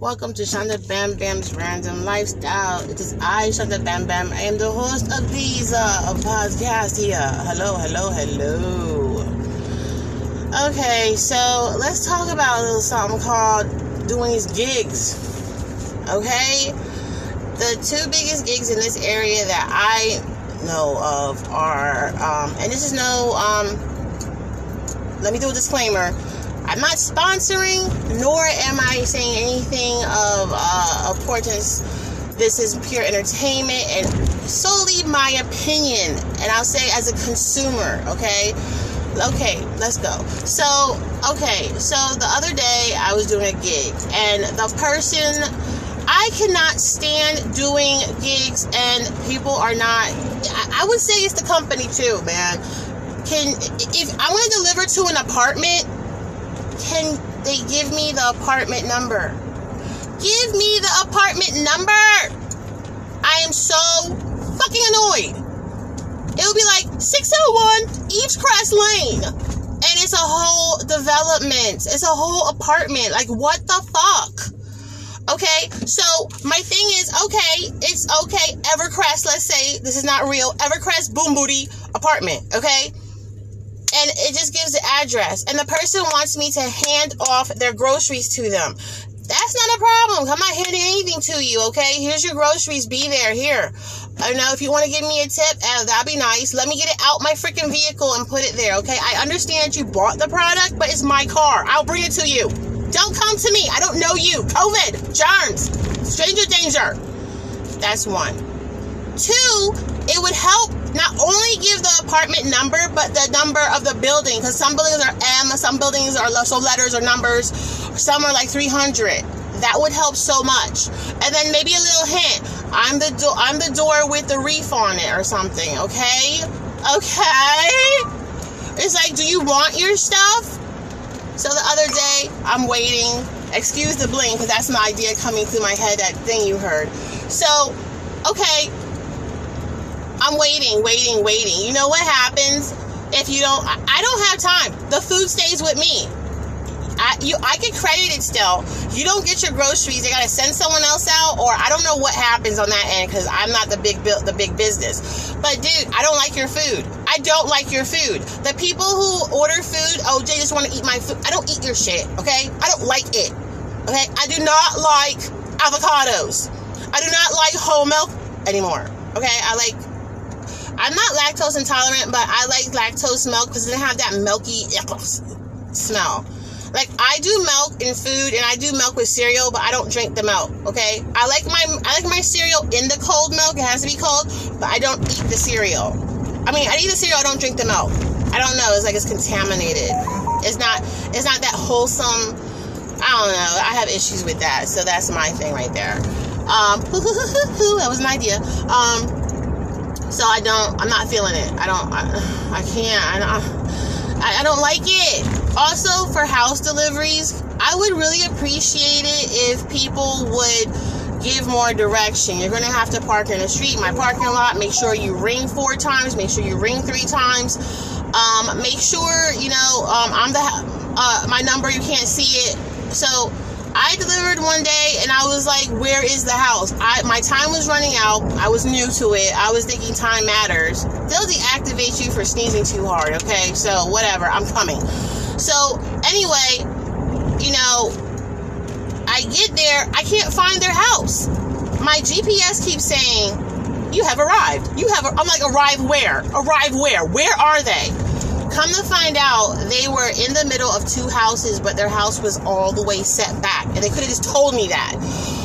Welcome to Shanda Bam Bam's Random Lifestyle. It is I, Shanda Bam Bam. I am the host of these uh, podcast here. Hello, hello, hello. Okay, so let's talk about a little something called doing these gigs. Okay, the two biggest gigs in this area that I know of are, um, and this is no, um, let me do a disclaimer I'm not sponsoring, nor am I saying anything of uh, importance. This is pure entertainment and solely my opinion. And I'll say as a consumer, okay? Okay, let's go. So, okay, so the other day I was doing a gig, and the person I cannot stand doing gigs and people are not I would say it's the company too, man. Can if I want to deliver to an apartment can they give me the apartment number? Give me the apartment number! I am so fucking annoyed. It would be like 601 East Crest Lane. And it's a whole development. It's a whole apartment. Like, what the fuck? Okay, so my thing is, okay, it's okay, Evercrest, let's say, this is not real, Evercrest Boom Booty apartment, okay? And it just gives the address. And the person wants me to hand off their groceries to them. That's not a problem. I'm not handing anything to you, okay? Here's your groceries. Be there. Here. I know if you want to give me a tip, uh, that'd be nice. Let me get it out my freaking vehicle and put it there, okay? I understand you bought the product, but it's my car. I'll bring it to you. Don't come to me. I don't know you. COVID, germs, stranger danger. That's one. Two, it would help not only give the apartment number, but the number of the building. Because some buildings are M, some buildings are so letters or numbers, some are like 300. That would help so much. And then maybe a little hint. I'm the. I'm the door with the reef on it or something. Okay. Okay. It's like, do you want your stuff? So the other day, I'm waiting. Excuse the bling, because that's my idea coming through my head. That thing you heard. So, okay, I'm waiting, waiting, waiting. You know what happens if you don't? I don't have time. The food stays with me. I, you, I get credited still. You don't get your groceries. They gotta send someone else out, or I don't know what happens on that end because I'm not the big the big business. But dude, I don't like your food. I don't like your food. The people who order food, oh, they just want to eat my food. I don't eat your shit. Okay, I don't like it. Okay, I do not like avocados. I do not like whole milk anymore. Okay, I like I'm not lactose intolerant, but I like lactose milk because it have that milky smell. Like I do milk in food and I do milk with cereal, but I don't drink the milk. Okay, I like my I like my cereal in the cold milk. It has to be cold, but I don't eat the cereal. I mean, I eat the cereal. I don't drink the milk. I don't know. It's like it's contaminated. It's not. It's not that wholesome. I don't know. I have issues with that. So that's my thing right there. Um, that was an idea. Um, so I don't. I'm not feeling it. I don't. I, I can't. I don't. I, I don't like it. Also, for house deliveries, I would really appreciate it if people would give more direction. You're to have to park in the street, my parking lot. Make sure you ring four times. Make sure you ring three times. Um, make sure, you know, um, I'm the, uh, my number, you can't see it. So, I delivered one day and I was like, where is the house? I my time was running out. I was new to it. I was thinking time matters. They'll deactivate you for sneezing too hard, okay? So whatever, I'm coming. So anyway, you know, I get there, I can't find their house. My GPS keeps saying, You have arrived. You have I'm like, arrive where? Arrive where? Where are they? Come to find out, they were in the middle of two houses, but their house was all the way set back. And they could have just told me that.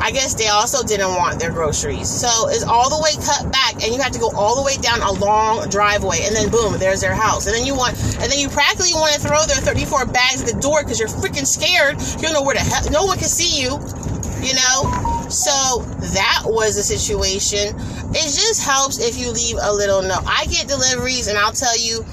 I guess they also didn't want their groceries. So it's all the way cut back, and you have to go all the way down a long driveway, and then boom, there's their house. And then you want, and then you practically want to throw their 34 bags at the door because you're freaking scared. You don't know where the hell, no one can see you, you know? So that was the situation. It just helps if you leave a little note. I get deliveries, and I'll tell you,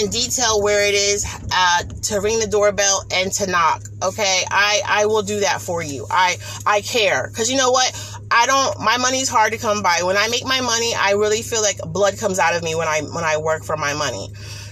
in detail where it is uh, to ring the doorbell and to knock. Okay, I I will do that for you. I I care because you know what. I don't. My money's hard to come by. When I make my money, I really feel like blood comes out of me when I when I work for my money.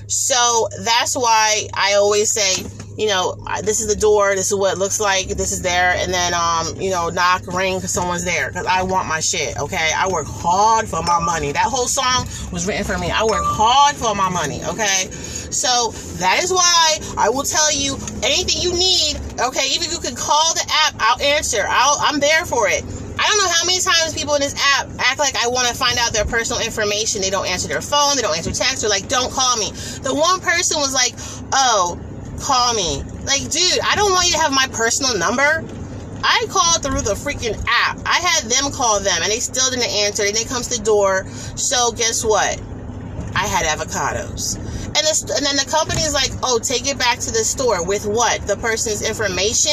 So that's why I always say you know, this is the door, this is what it looks like, this is there, and then, um, you know, knock, ring, because someone's there, because I want my shit, okay? I work hard for my money. That whole song was written for me. I work hard for my money, okay? So that is why I will tell you anything you need, okay? Even if you can call the app, I'll answer. I'll, I'm there for it. I don't know how many times people in this app act like I want to find out their personal information. They don't answer their phone, they don't answer text, or like, don't call me. The one person was like, oh, call me. Like, dude, I don't want you to have my personal number. I called through the freaking app. I had them call them and they still didn't answer. And they comes to the door. So guess what? I had avocados. And, this, and then the company is like, oh, take it back to the store with what? The person's information.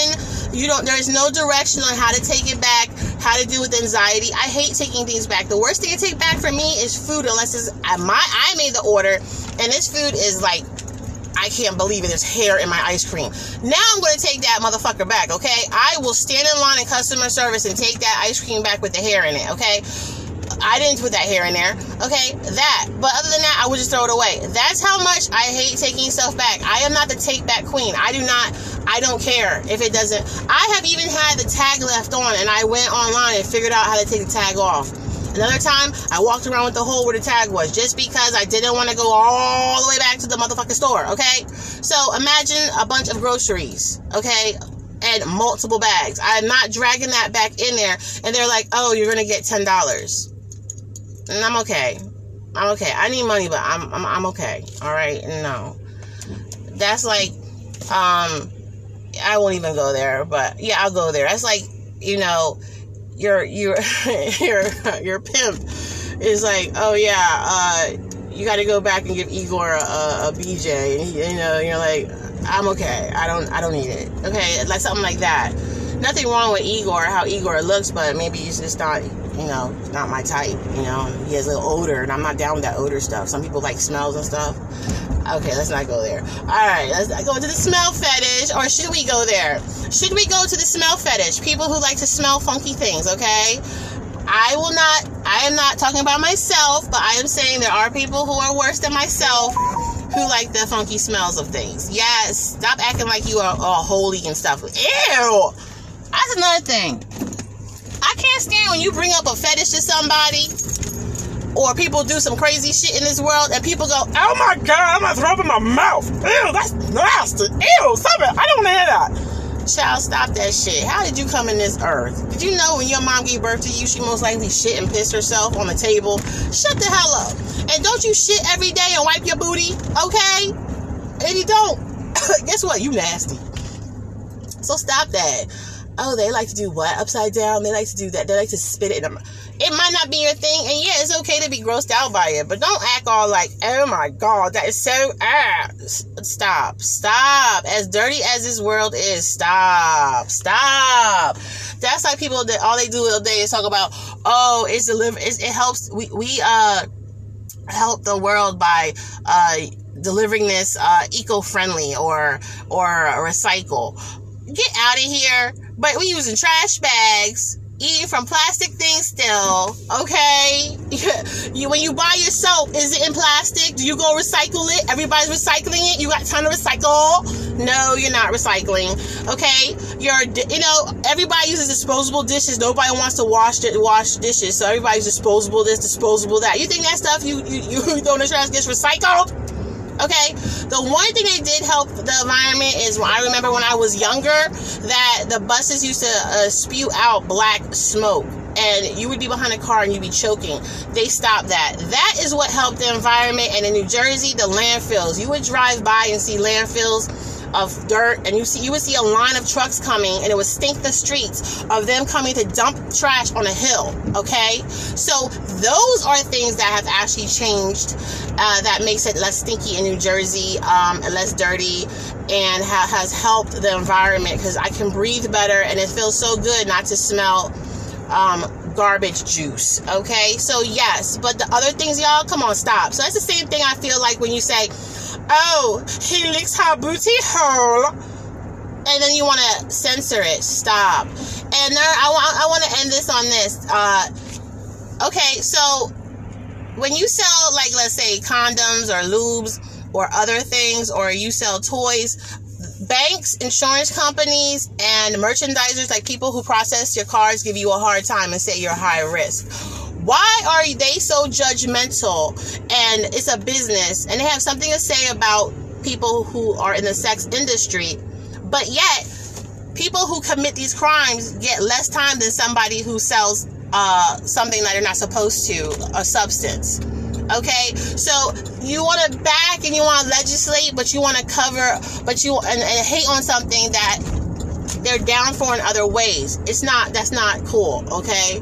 You don't. There's no direction on how to take it back, how to deal with anxiety. I hate taking things back. The worst thing to take back for me is food, unless it's uh, my I made the order, and this food is like I can't believe it. There's hair in my ice cream. Now I'm going to take that motherfucker back, okay? I will stand in line in customer service and take that ice cream back with the hair in it, okay? I didn't put that hair in there, okay? That. But other than that, I would just throw it away. That's how much I hate taking stuff back. I am not the take back queen. I do not, I don't care if it doesn't. I have even had the tag left on and I went online and figured out how to take the tag off. Another time, I walked around with the hole where the tag was just because I didn't want to go all the way back to the motherfucking store, okay? So imagine a bunch of groceries, okay? And multiple bags. I'm not dragging that back in there. And they're like, oh, you're going to get $10. And I'm okay. I'm okay. I need money, but I'm, I'm, I'm okay. All right. No. That's like, um, I won't even go there, but yeah, I'll go there. That's like, you know, your your your your pimp is like, oh yeah, uh, you got to go back and give Igor a, a BJ, and you know, you're like, I'm okay, I don't I don't need it, okay, like something like that. Nothing wrong with Igor, how Igor looks, but maybe he's just not, you know, not my type. You know, he has a little odor, and I'm not down with that odor stuff. Some people like smells and stuff. Okay, let's not go there. All right, let's not go to the smell fetish, or should we go there? Should we go to the smell fetish? People who like to smell funky things, okay? I will not, I am not talking about myself, but I am saying there are people who are worse than myself who like the funky smells of things. Yes, stop acting like you are all holy and stuff. Ew! That's another thing. I can't stand when you bring up a fetish to somebody or people do some crazy shit in this world and people go, oh my god, I'm gonna throw up in my mouth. Ew, that's nasty. Ew, stop it. I don't wanna hear that. Child, stop that shit. How did you come in this earth? Did you know when your mom gave birth to you, she most likely shit and pissed herself on the table? Shut the hell up. And don't you shit every day and wipe your booty, okay? And you don't. Guess what? You nasty. So stop that. Oh, they like to do what? Upside down? They like to do that. They like to spit it it might not be your thing, and yeah, it's okay to be grossed out by it, but don't act all like, oh my god, that is so ah. Stop, stop. As dirty as this world is, stop, stop. That's like people that all they do all day is talk about, oh, it's deliver, it's, it helps. We we uh help the world by uh delivering this uh eco-friendly or or recycle. Get out of here. But we using trash bags eating from plastic things still, okay? you when you buy your soap, is it in plastic? Do you go recycle it? Everybody's recycling it. You got time to recycle? No, you're not recycling. Okay, you're you know everybody uses disposable dishes. Nobody wants to wash it, wash dishes, so everybody's disposable this, disposable that. You think that stuff you you you throw in the trash gets recycled? Okay, the one thing that did help the environment is I remember when I was younger that the buses used to uh, spew out black smoke and you would be behind a car and you'd be choking. They stopped that. That is what helped the environment. And in New Jersey, the landfills. You would drive by and see landfills of dirt and you see you would see a line of trucks coming and it would stink the streets of them coming to dump trash on a hill okay so those are things that have actually changed uh, that makes it less stinky in new jersey um, and less dirty and ha- has helped the environment because i can breathe better and it feels so good not to smell um, garbage juice. Okay, so yes, but the other things, y'all, come on, stop. So that's the same thing I feel like when you say, oh, he licks her booty hole. And then you want to censor it. Stop. And there, I, want, I want to end this on this. Uh, okay, so when you sell, like, let's say condoms or lubes or other things, or you sell toys, banks, insurance companies, and merchandisers, like people who process your cards, give you a hard time and say you're high risk. Why are they so judgmental? And it's a business, and they have something to say about people who are in the sex industry, but yet people who commit these crimes get less time than somebody who sells uh, something that they're not supposed to, a substance. Okay, so you want to back and you want to legislate, but you want to cover, but you and, and hate on something that they're down for in other ways. It's not. That's not cool. Okay.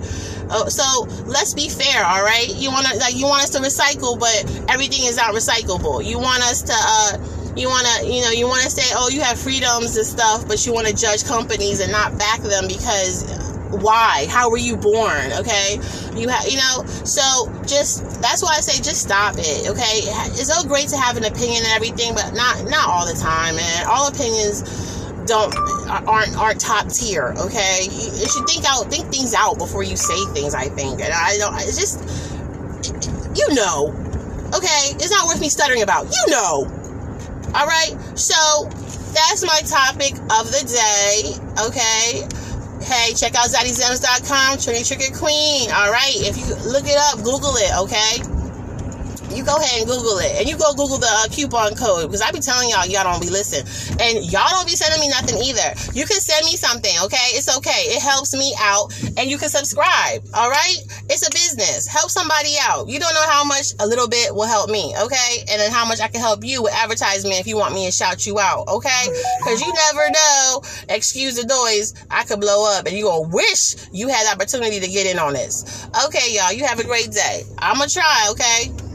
Uh, so let's be fair, all right? You want to like you want us to recycle, but everything is not recyclable. You want us to uh, you want to you know you want to say oh you have freedoms and stuff, but you want to judge companies and not back them because why how were you born okay you have you know so just that's why i say just stop it okay it's so great to have an opinion and everything but not not all the time man all opinions don't aren't aren't top tier. Okay, you, you should think out think things out before you say things. I think, and I don't. It's just you know. Okay, it's not worth me stuttering about. You know. All right. So that's my topic of the day. Okay. Hey, check out ZaddieZems.com, Trinity Trigger Queen. All right. If you look it up, Google it. Okay you go ahead and Google it. And you go Google the uh, coupon code because I be telling y'all, y'all don't be listening. And y'all don't be sending me nothing either. You can send me something, okay? It's okay. It helps me out. And you can subscribe, all right? It's a business. Help somebody out. You don't know how much a little bit will help me, okay? And then how much I can help you with advertisement if you want me to shout you out, okay? Because you never know. Excuse the noise. I could blow up and you gonna wish you had the opportunity to get in on this. Okay, y'all. You have a great day. I'm gonna try, okay?